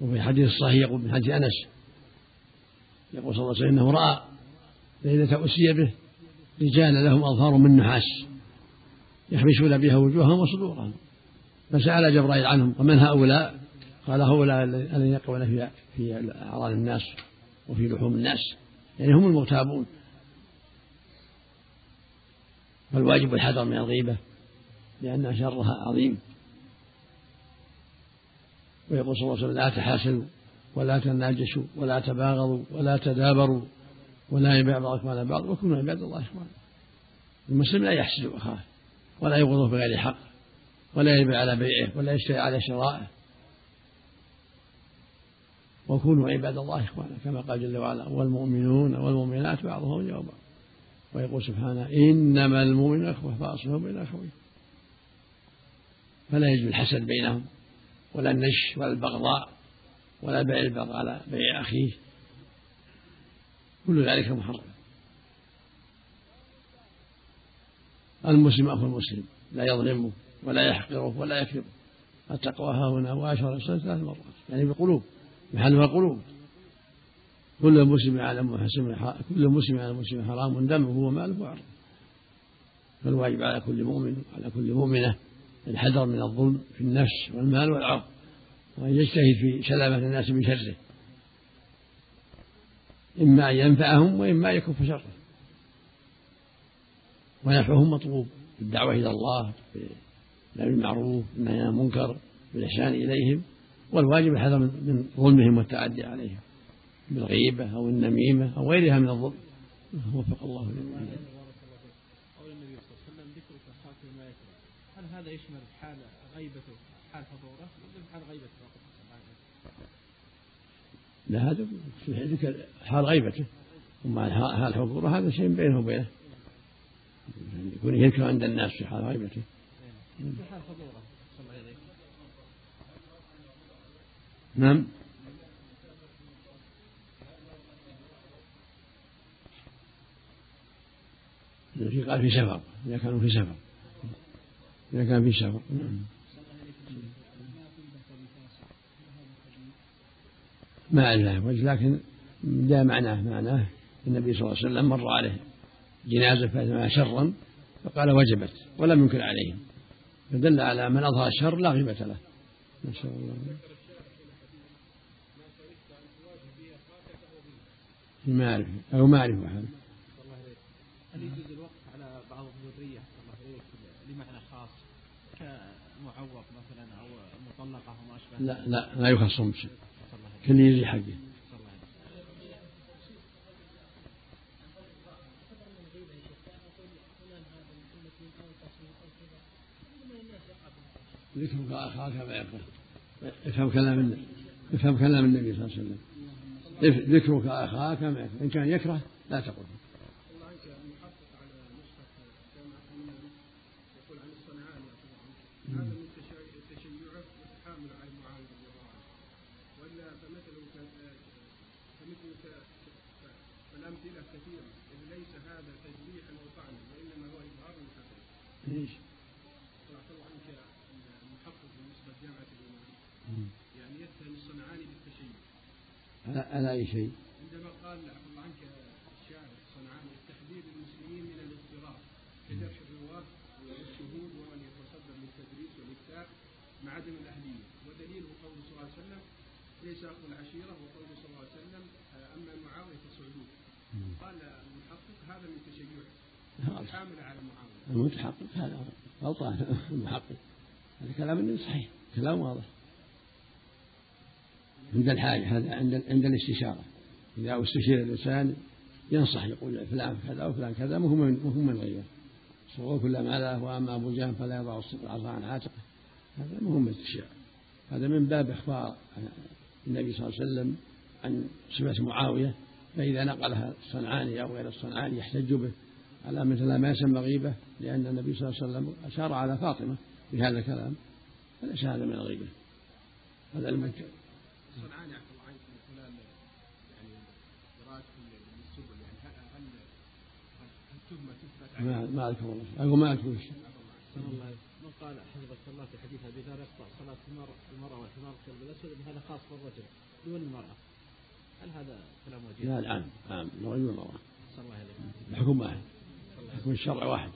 وفي الحديث الصحيح يقول من حديث أنس. يقول صلى الله عليه وسلم إنه رأى ليلة أسي به رجال لهم أظفار من نحاس يحبسون بها وجوههم وصدورهم. فسأل جبرائيل عنهم ومن هؤلاء؟ قال هؤلاء الذين يقعون في في أعراض الناس وفي لحوم الناس. يعني هم المغتابون. فالواجب الحذر من الغيبة لأن شرها عظيم. ويقول صلى الله عليه وسلم لا تحاسدوا ولا تناجشوا ولا تباغضوا ولا تدابروا ولا يبيع بعضكم على بعض وكونوا عباد الله اخوانا المسلم لا يحسد أخاه ولا يبغضه بغير حق ولا يبيع على بيعه ولا يشتري على شرائه. وكونوا عباد الله إخوانا كما قال جل وعلا والمؤمنون والمؤمنات بعضهم اولياء بعض. ويقول سبحانه إنما المؤمنون إخوة فأصلحوا بين اخوين فلا يجوز الحسد بينهم. ولا النش ولا البغضاء ولا بيع البغض على بيع أخيه. كل ذلك محرم. المسلم أخو المسلم. لا يظلمه ولا يحقره ولا يكذبه التقوى ها هنا واشهر السنة ثلاث مرات. يعني بالقلوب محلها القلوب. كل مسلم على كل مسلم على مسلم حرام دمه وماله وعرضه. فالواجب على كل مؤمن وعلى كل مؤمنة الحذر من الظلم في النفس والمال والعرض وأن يجتهد في سلامة الناس من شره. إما أن ينفعهم وإما أن يكف شره. ونفعهم مطلوب بالدعوة إلى الله بالأمر بالمعروف بالنهي عن المنكر بالإحسان إليهم والواجب الحذر من ظلمهم والتعدي عليهم بالغيبة أو النميمة أو غيرها من الظلم. وفق الله جميعا قول النبي صلى الله عليه وسلم ذكرك ما يكره هل هذا يشمل حال غيبته حال حضورة؟ ولا حال غيبته فقط. لا هذا في ذكر حال غيبته. ومع حال حضورة هذا شيء بينه وبينه. يكون يذكر عند الناس في حال غيبته. في حال حضورة نعم. في قال في سفر إذا كانوا في سفر إذا كان في سفر ما أعرف وجه لكن جاء معناه معناه النبي صلى الله عليه وسلم مر عليه جنازة فإنها شرا فقال وجبت ولم ينكر عليهم. فدل على من أظهر الشر لا غيبة له. نسأل الله. ما أعرف أو ما أعرف أحد. هل يجوز الوقف على بعض الذرية؟ الله لمعنى خاص كمعوق مثلا أو مطلقة وما أشبه لا لا لا يخصهم بشيء كل يجي حقه ذكرك أخاك ما يكره افهم كلام افهم كلام النبي صلى الله عليه وسلم. ذكرك أخاك ما يكره إن كان يكره لا تقل إيش؟ الله عنك المحقق بالنسبة لجامعة الإمام. يعني يتهم الصنعاني بالتشيع على أي شيء؟ عندما قال الله عنك الشاعر الصنعاني التحذير للمسلمين من الاضطراب بجرح الرواه والشهود ومن يتصدر للتدريس والإفتاء مع عدم الأهلية. ودليله قوله صلى الله عليه وسلم ليس اخو العشيرة وقوله صلى الله عليه وسلم أما معاوية فصعدوه. قال المحقق هذا من تشيعه الحامل على معاوية. المتحقق هذا غلطان المحقق. هذا كلام النبي صحيح. كلام واضح. عند الحاجة هذا عند عند الاستشارة. إذا استشير الإنسان ينصح يقول فلان كذا وفلان كذا مهم مهم من غيره. صغور كل ما له وأما أبو جهل فلا يضع العصا عن عاتقه هذا مهم الاستشارة. هذا من باب إخبار. النبي صلى الله عليه وسلم عن صفة معاوية فإذا نقلها الصنعاني أو غير الصنعاني يحتج به. على مثل ما يسمى غيبة لأن النبي صلى الله عليه وسلم أشار على فاطمة في هذا الكلام فليس هذا من الغيبة. هذا المنكر صنعاني عفى الله عنك من خلال يعني دراسة للسبل يعني هل هل التهمة تثبت ما ما أذكر والله. أقول ما أذكر. قال حفظك الله في حديث أبي ذر يقطع صلاة المرأة والحمار الكلب الأسود هذا خاص بالرجل دون المرأة. هل هذا كلام وجيه؟ لا العام عام الرجل والمرأة صلى الله عليه الحكم واحد. حكم الشرع واحد.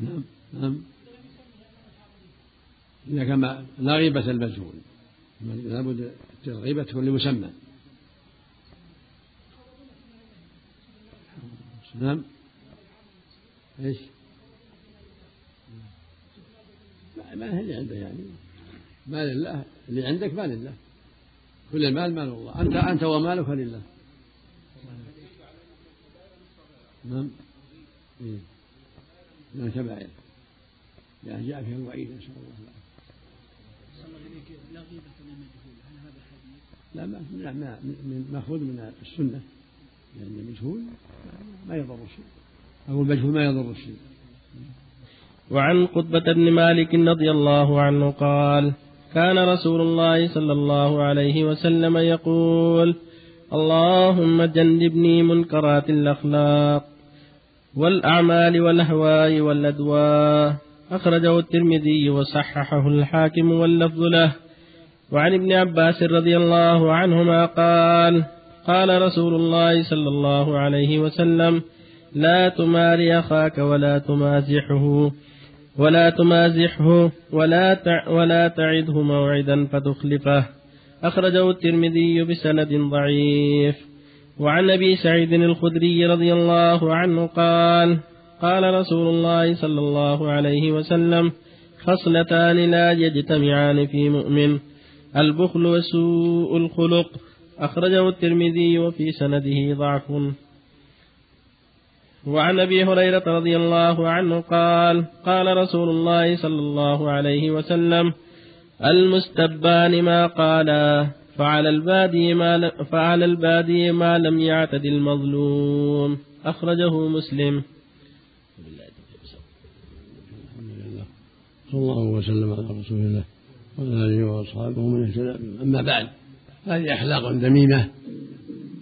نعم. نعم إذا كان لا غيبة المجهول لابد الغيبة تكون لمسمى. نعم. إيش؟ ما اللي عنده يعني مال الله اللي عندك مال الله كل المال مال الله أنت أنت ومالك لله نعم إيه. من الكبائر يعني جاء فيها الوعيد نسأل الله العافية لا هل هذا حديث؟ لا ما مأخوذ من السنة لأن المجهول ما يضر الشيء أو المجهول ما يضر الشيء وعن قطبة بن مالك رضي الله عنه قال كان رسول الله صلى الله عليه وسلم يقول اللهم جنبني منكرات الأخلاق والأعمال والأهواء والأدواء. أخرجه الترمذي وصححه الحاكم واللفظ له. وعن ابن عباس رضي الله عنهما قال قال رسول الله صلى الله عليه وسلم لا تماري أخاك ولا تمازحه ولا تمازحه ولا ولا تعده موعدا فتخلفه. أخرجه الترمذي بسند ضعيف. وعن أبي سعيد الخدري رضي الله عنه قال قال رسول الله صلى الله عليه وسلم خصلتان لا يجتمعان في مؤمن البخل وسوء الخلق. أخرجه الترمذي وفي سنده ضعف. وعن أبي هريرة رضي الله عنه قال قال رسول الله صلى الله عليه وسلم المستبان ما قالا فعلى البادي ما فعلى البادي ما لم يعتد المظلوم. أخرجه مسلم. صلى الله وسلم على رسول الله وعلى آله وأصحابه ومن اهتدى. أما بعد هذه أخلاق ذميمة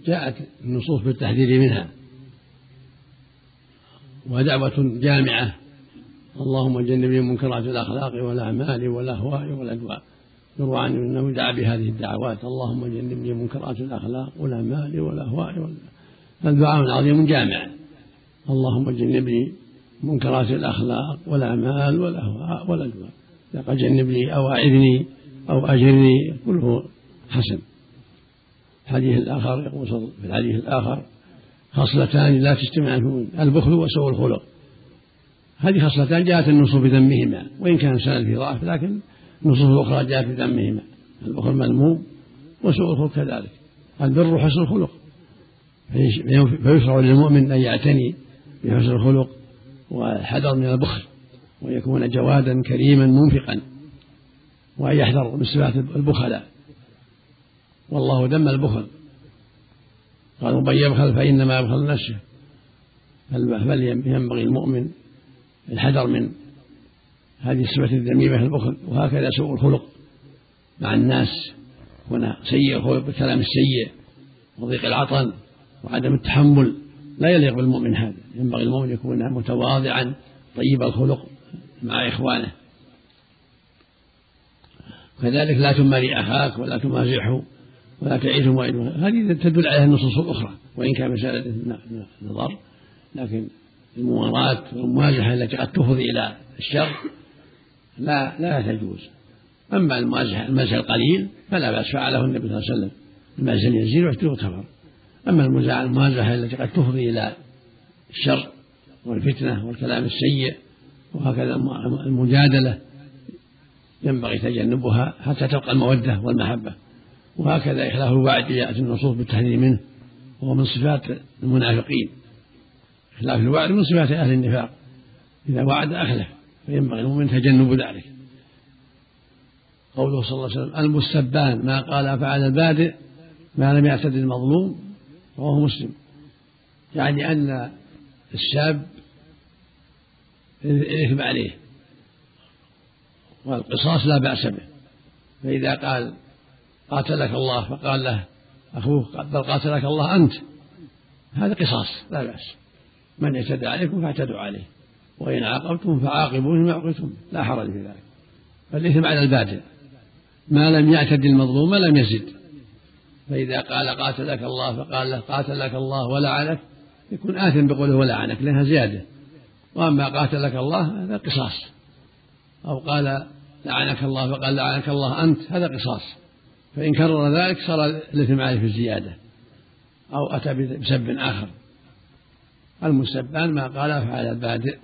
جاءت النصوص بالتحذير منها. ودعوة جامعة. اللهم جنبني منكرات الأخلاق والأعمال والأهواء والأدواء يروى عنه أنه دعا بهذه الدعوات. اللهم جنبني منكرات الأخلاق والأعمال والأهواء الدعاء عظيم جامع. اللهم جنبني منكرات الأخلاق والأعمال والأهواء والأدواء لقد جنبني أو أعذني أو أجرني. كله حسن. الحديث الآخر يقول في الحديث الآخر. خصلتان لا تجتمعان في البخل وسوء الخلق. هذه خصلتان جاءت النصوص بذمهما وإن كان سند في ضعف لكن النصوص الأخرى جاءت بذمهما. البخل مذموم وسوء الخلق كذلك. البر حسن الخلق. فيشرع للمؤمن أن يعتني بحسن الخلق والحذر من البخل وأن يكون جوادا كريما منفقا وأن يحذر من صفات البخلاء. والله ذم البخل. قال ومن يبخل فإنما يبخل نفسه بل ينبغي المؤمن الحذر من هذه الصفة الذميمة البخل وهكذا سوء الخلق مع الناس. يكون سيء الخلق بالكلام السيء وضيق العطن وعدم التحمل. لا يليق بالمؤمن هذا. ينبغي المؤمن يكون متواضعا طيب الخلق مع إخوانه. كذلك لا تماري أخاك ولا تمازحه. ولا تعيدهم وعيدهم هذه تدل عليها النصوص الأخرى وإن كان مسألة نظر لكن المواراة والمواجهة التي قد تفضي إلى الشر لا لا تجوز. أما المازح المزح القليل فلا بأس فعله النبي صلى الله عليه وسلم. المزح اليسير يعتبر أما المازحة التي قد تفضي إلى الشر والفتنة والكلام السيء وهكذا المجادلة ينبغي تجنبها حتى تبقى المودة والمحبة. وهكذا إخلاف الوعد جاءت النصوص بالتحذير منه وهو من صفات المنافقين. إخلاف الوعد من صفات أهل النفاق. إذا وعد أخلف فينبغي المؤمن تجنب ذلك. قوله صلى الله عليه وسلم المستبان ما قال فعل البادئ ما لم يعتد المظلوم رواه مسلم. يعني أن الشاب الإثم عليه والقصاص لا بأس به. فإذا قال قاتلك الله فقال له أخوه بل قاتلك الله أنت. هذا قصاص لا بأس. من اعتدى عليكم فاعتدوا عليه. وإن عاقبتم فعاقبوا بما عوقبتم لا حرج في ذلك. فالإثم على البادئ. ما لم يعتد المظلوم لم يزد. فإذا قال قاتلك الله فقال له قاتلك الله ولعنك يكون آثم بقوله ولعنك لها زيادة. وأما قاتلك الله هذا قصاص. أو قال لعنك الله فقال لعنك الله أنت هذا قصاص. فإن كرر ذلك صار الإثم عليه في الزيادة أو أتى بسب آخر. المستبان ما قال فعل البادئ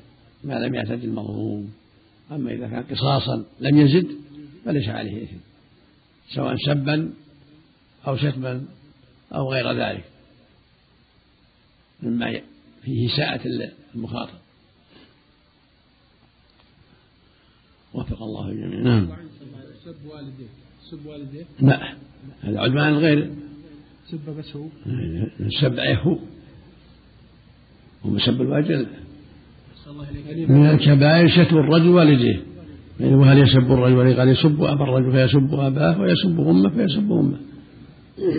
ما لم يعتد المظلوم. أما إذا كان قصاصا لم يزد فليس عليه إثم سواء سبا أو شتما أو غير ذلك مما فيه ساعة المخاطب. وفق الله الجميع نعم. والديه والديه لا هذا عدوان غير سب بس هو؟ سب هو. ومسب الوالدين يعني من الكبائر شتم الرجل والديه. يعني وهل يسب الرجل والديه؟ قال يسب أبا الرجل فيسب أباه ويسب أمه فيسب أمه.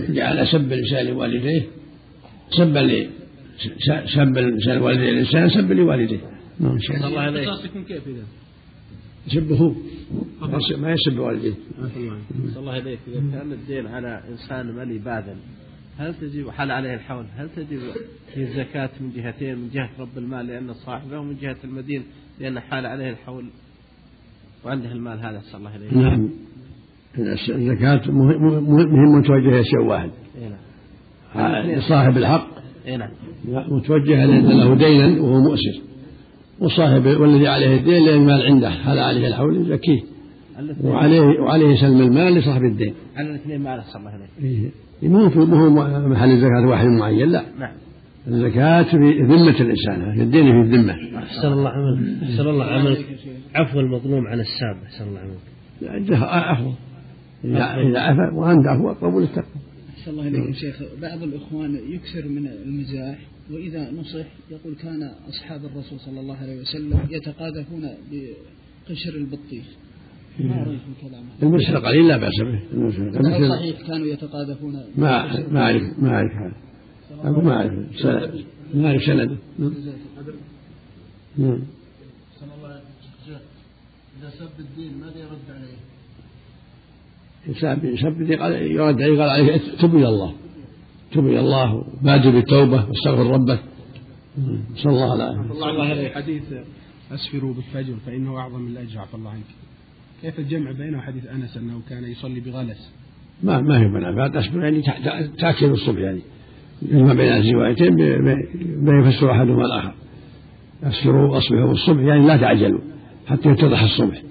جعل سب الانسان لوالديه سبا ل سب الانسان والديه الإنسان سب لوالديه. نعم الله عليك كيف إذا؟ يسبه ما يسب والديه. صلى الله عليك. إذا كان الدين على إنسان ملي باذل هل تجب حال عليه الحول هل تجب في الزكاة من جهتين من جهة رب المال لأن صاحبه ومن جهة المدين لأن حال عليه الحول وعنده المال هذا؟ صلى الله عليه نعم. الزكاة مهم متوجهة إلى شيء واحد. إيه نعم. لصاحب الحق. إيه نعم. متوجهة لأن له دينا وهو مؤسر وصاحب والذي عليه الدين لأن المال عنده هذا عليه الحول يزكيه. وعليه وعليه سلم المال لصاحب الدين. على الاثنين ما صلى الله عليه إيه. ما هو في- ما هو محل الزكاة واحد معين لا. نعم. الزكاة في ذمة الإنسان في الدين في الذمة. أحسن الله عملك أحسن الله عملك عفو المظلوم عن الساب أحسن الله عملك عنده عفو. إذا عفا وأنت عفو قبول التقوى. أحسن الله إليكم شيخ. بعض الإخوان يكثر من المزاح. وإذا نصح يقول كان أصحاب الرسول صلى الله عليه وسلم يتقاذفون بقشر البطيخ ما كلامه؟ المسح القليل لا بأس به القليل صحيح كانوا يتقاذفون ما ما أعرف ما أعرف هذا أقول ما أعرف سند ما أعرف سنده نعم. نعم اذا سب الدين ماذا يرد عليه؟ قال يرد عليه قال عليه تب إلى الله تب إلى الله بادر بالتوبة واستغفر ربك. صلى الله عليه وسلم صلى الله عليه حديث أسفروا بالفجر فإنه أعظم من الأجر عفى الله عنك. كيف الجمع بينه وحديث أنس أنه كان يصلي بغلس؟ ما ما هي بعد أسبوع يعني تأكل الصبح يعني. يجمع بين ب- بين يفسر أحدهما الآخر. أسفروا أصبحوا بالصبح يعني لا تعجلوا حتى يتضح الصبح.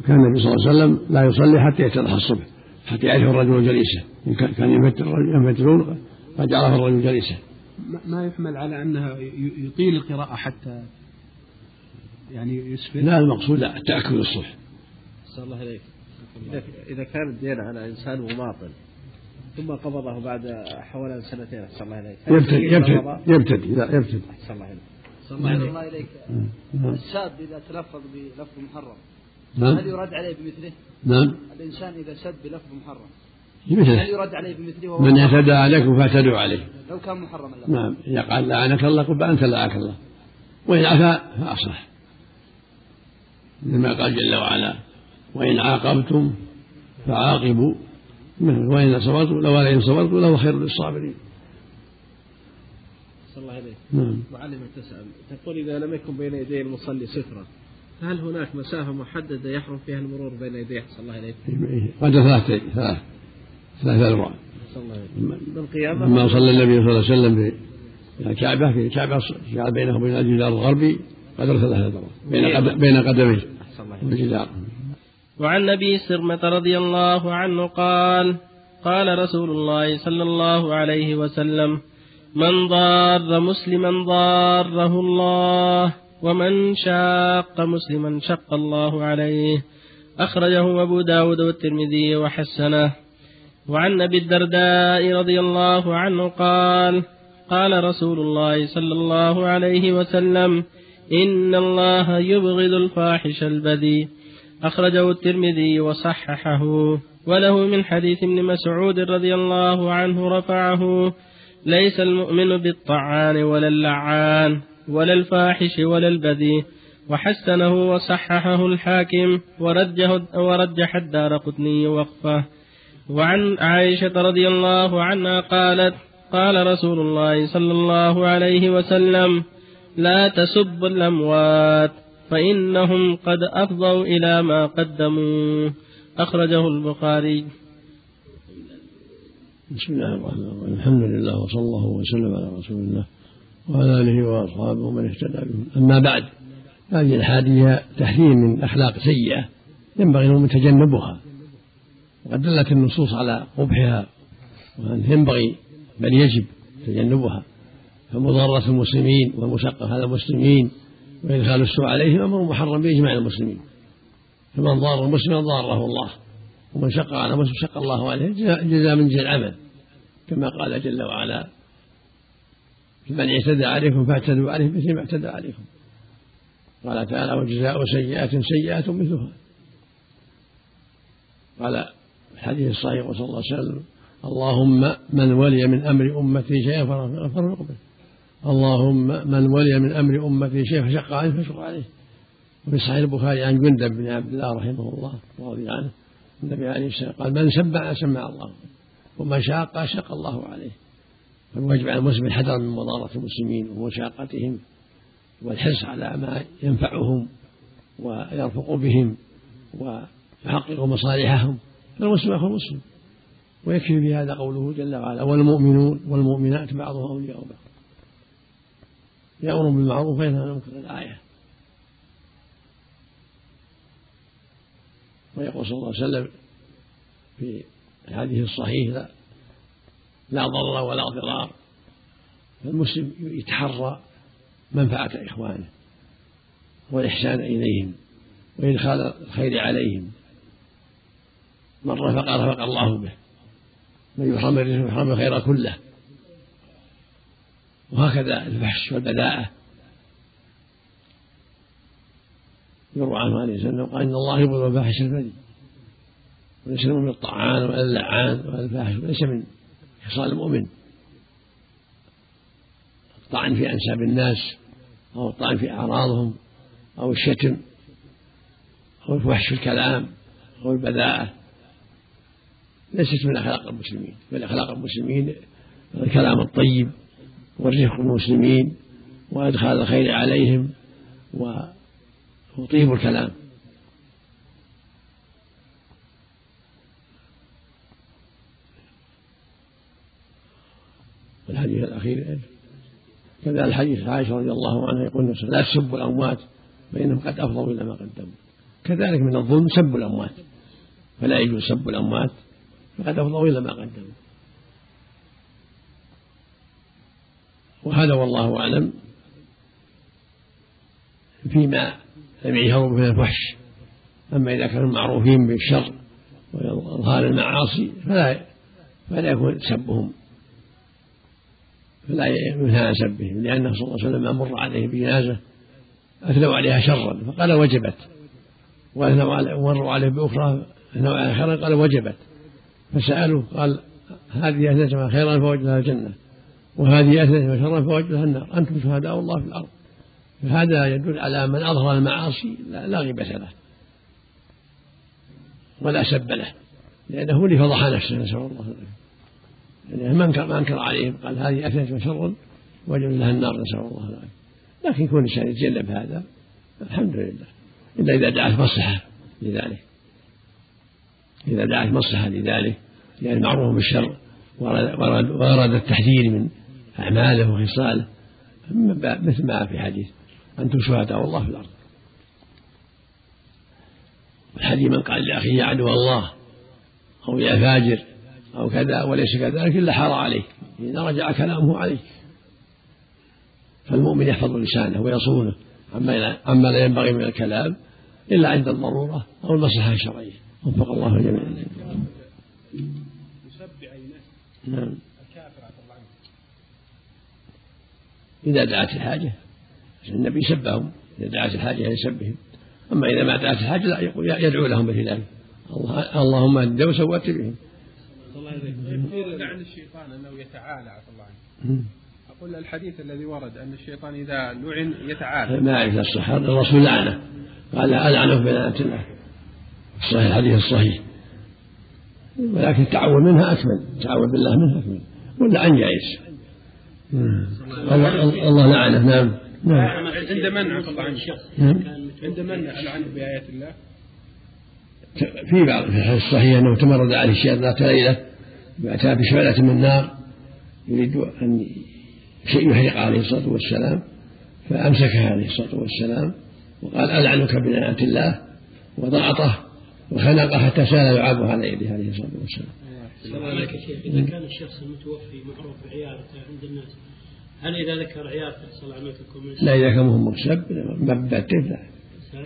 وكان النبي صلى الله عليه وسلم لا يصلي حتى يتضح الصبح حتى يعرف الرجل جليسه. كان كان يفتر يفترون قد عرف الرجل جليسه ما- يحمل على أنها ي- يطيل القراءة حتى يعني يسفر؟ لا المقصود لا تأكل الصبح صلى الله عليك إذا كان الدين على إنسان مماطل ثم قبضه بعد حوالي سنتين صلى الله عليك هل يبتدي يبتدي؟ يبتدي لا يبتدي. صلى الله عليك صلى الله عليك نعم. الشاب إذا تلفظ بلفظ محرم نعم. هل يرد عليه بمثله؟ نعم. الإنسان إذا سب بلفظ محرم. مثله. هل يرد عليه بمثله من؟ اعتدى عليكم فاعتدوا عليه. لو كان محرما له. نعم إذا قال لعنك الله قل أنت لعنك الله. وإن عفا فأصلح. لما قال جل وعلا وإن عاقبتم فعاقبوا. وإن صبرتم لو إن صبرتم لهو خير للصابرين. صلى الله عليك نعم. وعلم تسأل. تقول إذا لم يكن بين يدي المصلي سترة هل هناك مسافة محددة يحرم فيها المرور بين يديه؟ صلى الله عليه قد ثلاث ثلاث. ثلاث أذرع لما صلى النبي صلى الله عليه وسلم في الكعبة في الكعبة جعل بينه وبين الجدار الغربي قدر ثلاث أذرع بين بين قدميه الجدار وعن أبي سرمة رضي الله عنه قال قال رسول الله صلى الله عليه وسلم من ضار مسلما ضاره الله ومن شاق مسلما شق الله عليه. أخرجه أبو داود والترمذي وحسنه. وعن أبي الدرداء رضي الله عنه قال قال رسول الله صلى الله عليه وسلم إن الله يبغض الفاحش البذيء. أخرجه الترمذي وصححه. وله من حديث ابن مسعود رضي الله عنه رفعه ليس المؤمن بالطعان ولا اللعان ولا الفاحش ولا البذيء. وحسنه وصححه الحاكم ورجح الدار قطني وقفه. وعن عائشة رضي الله عنها قالت قال رسول الله صلى الله عليه وسلم لا تسبوا الأموات فإنهم قد أفضوا إلى ما قدموا. أخرجه البخاري. بسم الله الرحمن الرحيم. الحمد لله وصلى الله وسلم على رسول الله وعلى آله وأصحابه ومن اهتدى بهم. أما بعد هذه الحادية تحذير من أخلاق سيئة ينبغي لهم تجنبها. وقد دلت النصوص على قبحها وأن ينبغي بل يجب تجنبها فمضارة المسلمين والمشقة على المسلمين وإدخال السوء عليهم أمر محرم بإجماع المسلمين. فمن ضار المسلم ضاره الله ومن شق على مسلم شق الله عليه جزاء من جزء العمل كما قال جل وعلا من اعتدى عليكم فاعتدوا عليه مثل ما اعتدى عليكم. قال تعالى وجزاء سيئة سيئة مثلها. قال الحديث الصحيح صلى الله عليه وسلم. اللهم من ولي من أمر أمتي شيئا فارفق به اللهم من ولي من أمر أمتي شيئا فشق عليه فشق عليه. وفي صحيح البخاري عن جندب بن عبد الله رحمه الله ورضي عنه النبي عليه السلام قال من سمع سمع الله ومن شاق شق الله عليه. فالواجب على المسلم الحذر من مضارة المسلمين ومشاقتهم والحرص على ما ينفعهم ويرفق بهم ويحقق مصالحهم. فالمسلم أخو المسلم. ويكفي في هذا قوله جل وعلا والمؤمنون والمؤمنات بعضهم أولياء بعض. يأمر بالمعروف وينهى عن المنكر الآية. ويقول صلى الله عليه وسلم في الحديث الصحيح لا, لا ضرر ولا ضرار. فالمسلم يتحرى منفعة إخوانه والإحسان إليهم وإدخال الخير عليهم. من رفق رفق الله به. من يحرم يحرم الخير كله. وهكذا الفحش والبذاءة يروى عنه عليه السلام قال إن الله يبغض الفاحش البذيء وليس من الطعان ولا اللعان ولا الفاحش وليس من خصال المؤمن. الطعن في أنساب الناس أو الطعن في أعراضهم أو الشتم أو الفحش في الكلام أو البذاءة ليست من أخلاق المسلمين. بل أخلاق المسلمين الكلام الطيب والرفق بالمسلمين وإدخال الخير عليهم وطيب الكلام. الحديث الأخير كذا الحديث عائشة رضي الله عنها يقول لا تسبوا الأموات فإنهم قد أفضوا إلى ما قدموا. كذلك من الظلم سب الأموات. فلا يجوز سب الأموات. فقد أفضوا إلى ما قدموا وهذا والله أعلم فيما لم يجهروا من الفحش. أما إذا كانوا معروفين بالشر وإظهار المعاصي فلا فلا يكون سبهم. فلا ينهى عن سبهم لأنه صلى الله عليه وسلم مر عليه بجنازة أثنوا عليها شرا فقال وجبت. ومروا عليه بأخرى أثنوا عليها خيرا قال وجبت. فسألوا قال هذه أثنتها خيرا فوجد لها الجنة وهذه أثنتها شرا فوجد لها النار. أنتم شهداء الله في الأرض. فهذا يدل على من أظهر المعاصي لا غيبة له ولا سب له لأنه اللي فضح نفسه نسأل الله العافية. يعني ما انكر ما انكر عليهم قال هذه اثنت شر وجد لها النار نسأل الله العافية. لكن يكون الانسان يتجنب هذا الحمد لله. إلا إذا دعت مصلحه لذلك. إذا دعت مصلحة لذلك لأن المعروف بالشر ورد التحذير من أعماله وخصاله. مثل ما في حديث أنتم شهداء الله في الأرض. الحديث من قال لأخيه يا عدو الله أو يا فاجر أو كذا وليس كذلك إلا حار عليه إذا رجع كلامه عليه فالمؤمن يحفظ لسانه ويصونه. عما لا ينبغي من الكلام إلا عند الضرورة أو المصلحة الشرعية. وفق الله جميعا. يسب نعم. الكافر عفى الله عنه. إذا دعت الحاجة النبي سبهم إذا دعت الحاجة لسبهم أما إذا ما دعت الحاجة لا يقول يدعو لهم بخلافه اللهم أهد وسوت بهم. الله عن الشيطان أنه يتعالى عفى الله عنه. قل الحديث الذي ورد أن الشيطان إذا لعن يتعالى. ما أعرف الصحة الرسول لعنه. قال ألعنه بلعنة الله. الصحيح الحديث الصحيح. ولكن التعوذ منها أكمل التعوذ بالله منها أكمل. واللعن جائز الله, الله لعنه نعم. نعم. عند منع الله عن نعم. عند منع العنه بآيات الله. في بعض في الحديث الصحيح أنه تمرد عليه الشيطان ذات ليلة وأتى بشعلة من نار يريد أن شيء يحرق عليه الصلاة والسلام فأمسكها عليه الصلاة والسلام وقال ألعنك بلعنة الله وضغطه وخنقه حتى سال يعاب على يده عليه الصلاة والسلام. عليك شيخ إذا كان الشخص المتوفي معروف بعيادته عند الناس هل إذا ذكر عيادته يحصل عملكم لا إذا كان مهم مكسب من باب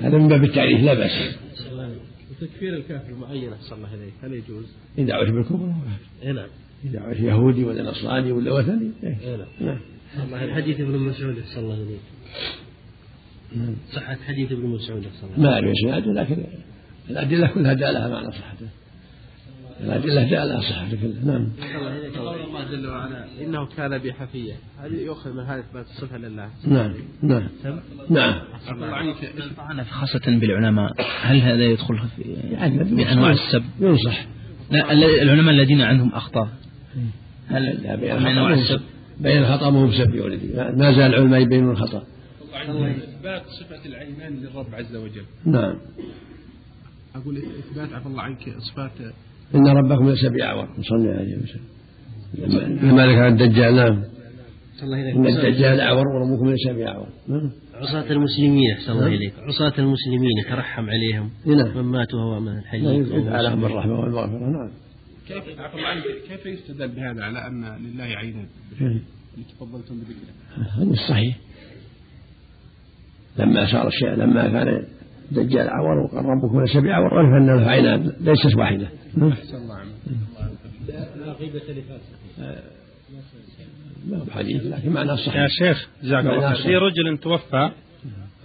هذا من باب التعريف لا بأس. وتكفير الكافر المعين أحسن الله إليك هل يجوز؟ إن دعوت بالكفر. إيه نعم. إذا دعوت يهودي ولا نصراني ولا وثني إيه نعم. نعم. الحديث ابن مسعود أحسن الله إليك. صحة حديث ابن مسعود أحسن الله ما أعرف إسناده لكن الأدلة كلها دالها معنى صحته. الأدلة دالها صحته كلها نعم. قول الله جل وعلا إنه كان بحفية هذه يؤخذ من هذا إثبات الصفة لله نعم نعم. نعم. الله عنك طعن خاصة بالعلماء هل هذا يدخل في يعني من أنواع السب؟ ينصح. لا العلماء الذين عندهم أخطاء. هل من أنواع السب؟ بين الخطأ ما هو بسب يا ولدي. ما زال العلماء يبينون الخطأ. إثبات صفة العينان للرب عز وجل. نعم. أقول إثبات عفى الله عنك صفات إن ربكم ليس بأعور. صلى عليه وسلم. لما ذكر الدجال نعم. إن الدجال أعور وربكم ليس بأعور. نعم. عصاة المسلمين أحسن الله إليك. عصاة المسلمين يترحم عليهم. نعم. من ماتوا وهو من الحي يدعى لهم بالرحمة والمغفرة. نعم. كيف عفى الله عنك كيف يستدل بهذا على أن لله عينان نعم. اللي تفضلتم بذكره. هذا الصحيح لما صار الشيء لما كان الدجال عور وقال ربكم ليس بعور عرف ان له عينان ليست واحدة الله عنك لا غيبة لفاسق ما هو حديث لكن معناه يا صحيح شيخ جزاك الله نعم. في رجل توفى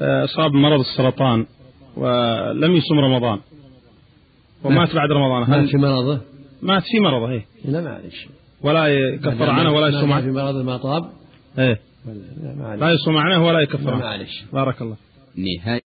آه، أصاب مرض السرطان ولم يصوم رمضان ومات بعد رمضان مات هل في مرضه مات في مرضه إيه لا معلش ولا يكفر عنه ولا يصوم مات في عنه مرضه ما طاب إيه ولا- لا يصوم عنه ولا يكفر عنه معلش بارك الله نهاية